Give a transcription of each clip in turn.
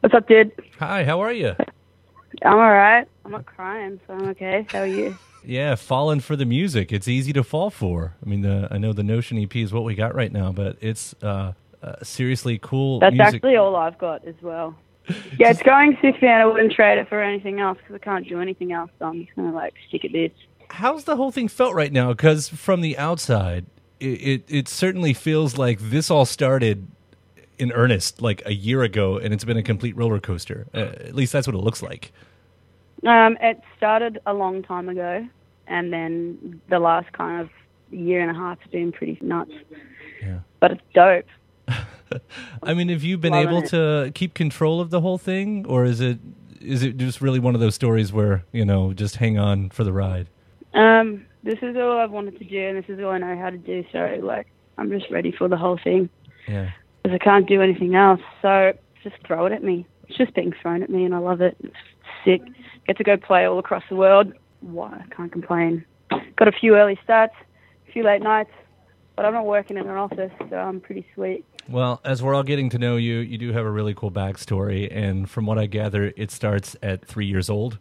What's up, dude? Hi, how are you? I'm all right. I'm not crying, so I'm okay. How are you? Yeah, falling for the music. It's easy to fall for. I mean, the I know the Notion EP is what we got right now, but it's uh, uh, seriously cool. That's music. actually all I've got as well. Yeah, it's going six man. I wouldn't trade it for anything else because I can't do anything else. So I'm just gonna like stick at this. How's the whole thing felt right now? Because from the outside, it, it it certainly feels like this all started in earnest like a year ago, and it's been a complete roller coaster. Uh, at least that's what it looks like. Um, it started a long time ago, and then the last kind of year and a half has been pretty nuts. Yeah. But it's dope. I mean, have you been Loving able it. to keep control of the whole thing, or is it is it just really one of those stories where you know just hang on for the ride? Um, this is all I've wanted to do, and this is all I know how to do. So like, I'm just ready for the whole thing Yeah. Because I can't do anything else. So just throw it at me. It's just being thrown at me, and I love it. It's sick. Get to go play all across the world. Why? I can't complain. Got a few early starts, a few late nights, but I'm not working in an office, so I'm pretty sweet. Well, as we're all getting to know you, you do have a really cool backstory, and from what I gather, it starts at three years old.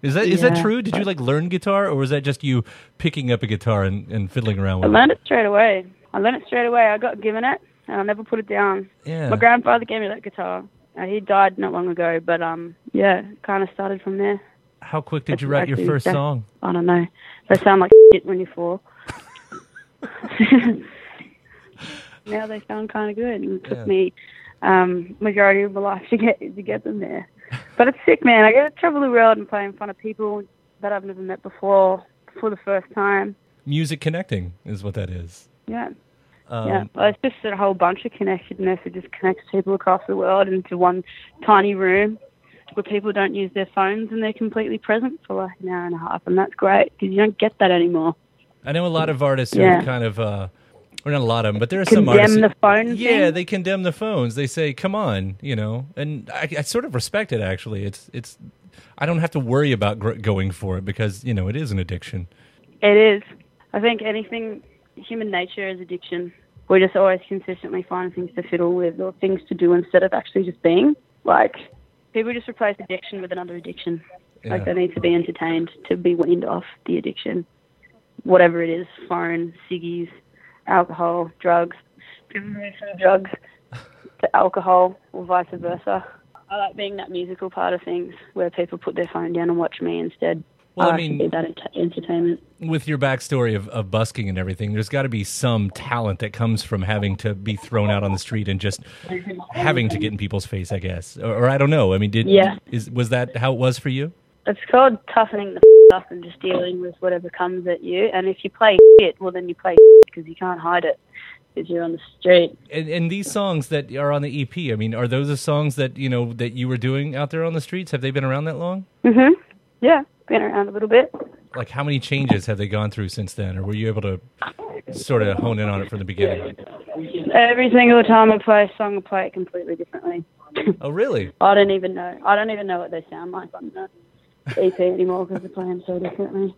Is that is that Yeah. true? Did you like learn guitar, or was that just you picking up a guitar and, and fiddling around I with it? I learned it straight away. I learned it straight away. I got given it, and I never put it down. Yeah. My grandfather gave me that guitar. Uh, he died not long ago, but um, yeah, kind of started from there. How quick did That's you write your first that- song? I don't know. They sound like shit when you're four. now they sound kind of good. And it took Yeah. me um, majority of my life to get to get them there. But it's sick, man. I get to travel the world and play in front of people that I've never met before for the first time. Music connecting is what that is. Yeah. Um, yeah, well, it's just a whole bunch of connectedness. It just connects people across the world into one tiny room where people don't use their phones and they're completely present for like an hour and a half, and that's great because you don't get that anymore. I know a lot of artists who Yeah. kind of, uh, or not a lot of them, but there are some artists. Condemn the phone Yeah, thing? they condemn the phones. They say, "Come on," you know, and I, I sort of respect it. Actually, it's it's. I don't have to worry about gr- going for it because you know it is an addiction. It is. I think anything, human nature is addiction. We're just always consistently finding things to fiddle with or things to do instead of actually just being. Like, people just replace addiction with another addiction. Yeah. Like, they need to be entertained to be weaned off the addiction. Whatever it is phone, ciggies, alcohol, drugs. People move from drugs to alcohol or vice versa. I like being that musical part of things where people put their phone down and watch me instead. Well, I like to mean- be that ent- entertainment. With your backstory of, of busking and everything, there's got to be some talent that comes from having to be thrown out on the street and just having to get in people's face, I guess, or, or I don't know. I mean, did Yeah. is was that how it was for you? It's called toughening the f- up and just dealing with whatever comes at you. And if you play shit, well, then you play because you can't hide it because you're on the street. And, and these songs that are on the EP, I mean, are those the songs that you know that you were doing out there on the streets? Have they been around that long? Mhm. Yeah, been around a little bit. Like, how many changes have they gone through since then, or were you able to sort of hone in on it from the beginning? Every single time I play a song, I play it completely differently. Oh, really? I don't even know. I don't even know what they sound like on the EP anymore because I play them so differently.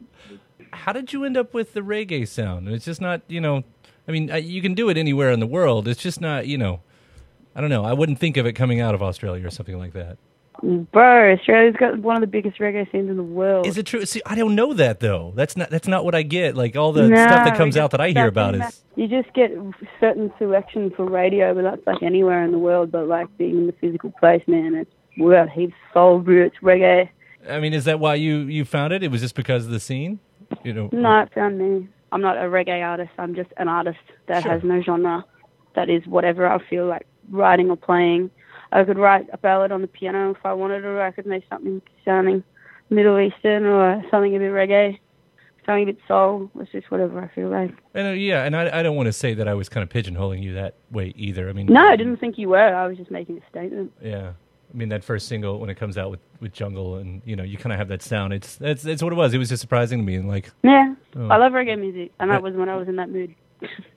How did you end up with the reggae sound? It's just not, you know, I mean, you can do it anywhere in the world. It's just not, you know, I don't know. I wouldn't think of it coming out of Australia or something like that. Bro, Australia's got one of the biggest reggae scenes in the world. Is it true? See, I don't know that though. That's not that's not what I get. Like all the No, stuff that comes out that I hear about is you just get certain selection for radio, but that's like anywhere in the world. But like being in the physical place, man, it's we got heaps soul roots, reggae. I mean, is that why you you found it? It was just because of the scene, you know? No, it found me. I'm not a reggae artist. I'm just an artist that Sure. has no genre. That is whatever I feel like writing or playing. I could write a ballad on the piano if I wanted, or I could make something sounding Middle Eastern or something a bit reggae, something a bit soul. It's just whatever I feel like. And uh, yeah, and I I don't want to say that I was kind of pigeonholing you that way either. I mean, No, I didn't think you were. I was just making a statement. Yeah, I mean that first single when it comes out with, with Jungle, and you know you kind of have that sound. It's that's that's what it was. It was just surprising to me, and like Yeah, Oh. I love reggae music, and Yeah. that was when I was in that mood.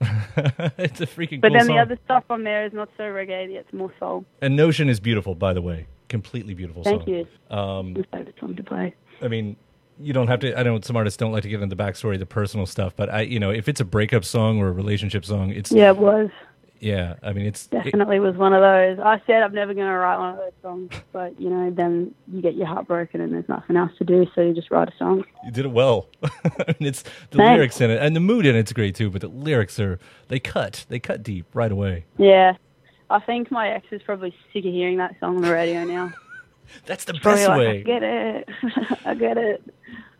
it's a freaking. But cool then song. the other stuff on there is not so reggae; it's more soul. and Notion is beautiful, by the way, completely beautiful. Thank song. you. Um, My favorite song to play. I mean, you don't have to. I know some artists don't like to get into the backstory, the personal stuff, but I, you know, if it's a breakup song or a relationship song, it's Yeah, it was. Yeah, I mean it's it- Definitely was one of those. I said I'm never going to write one of those songs, but you know, then you get your heart broken and there's nothing else to do, so you just write a song. you did it well. I mean, it's the Thanks. lyrics in it and the mood in it's great too. But the lyrics are they cut they cut deep right away. Yeah, I think my ex is probably sick of hearing that song on the radio now. That's the best like, way. I get it, I get it.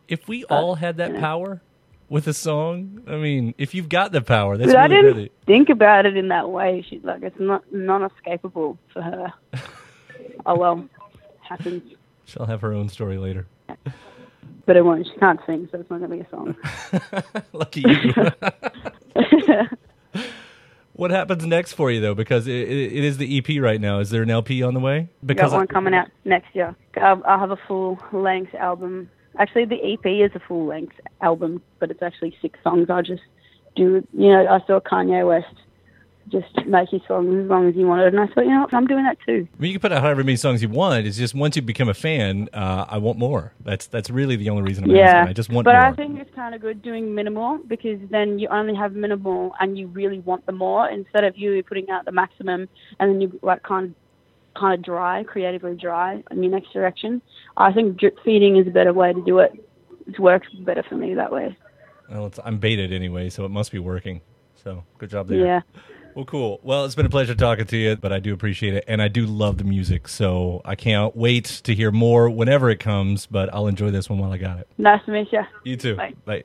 if we all had that power with a song, I mean, if you've got the power, that's But I didn't really. think about it in that way. She's like, it's not non-escapable for her. oh well, happens. She'll have her own story later. But it won't. She can't sing, so it's not going to be a song. Lucky you. what happens next for you though? Because it, it, it is the EP right now. Is there an LP on the way? Because Got one coming out next year. I'll, I'll have a full-length album. Actually, the EP is a full-length album, but it's actually six songs. I just do. You know, I saw Kanye West just make his songs as long as he wanted, and I thought, you know, what, I'm doing that too. I mean, you can put out however many songs you want. It's just once you become a fan, uh, I want more. That's that's really the only reason I'm yeah, asking. I just want but more. I think it's kind of good doing minimal because then you only have minimal and you really want the more instead of you putting out the maximum and then you like kind of kind of dry, creatively dry in your next direction. I think drip feeding is a better way to do it. It works better for me that way. well, it's, I'm baited anyway, so it must be working. So good job there. Yeah. Well, cool. Well, it's been a pleasure talking to you, but I do appreciate it, and I do love the music. So I can't wait to hear more whenever it comes. But I'll enjoy this one while I got it. Nice to meet you. You too. Bye. Bye.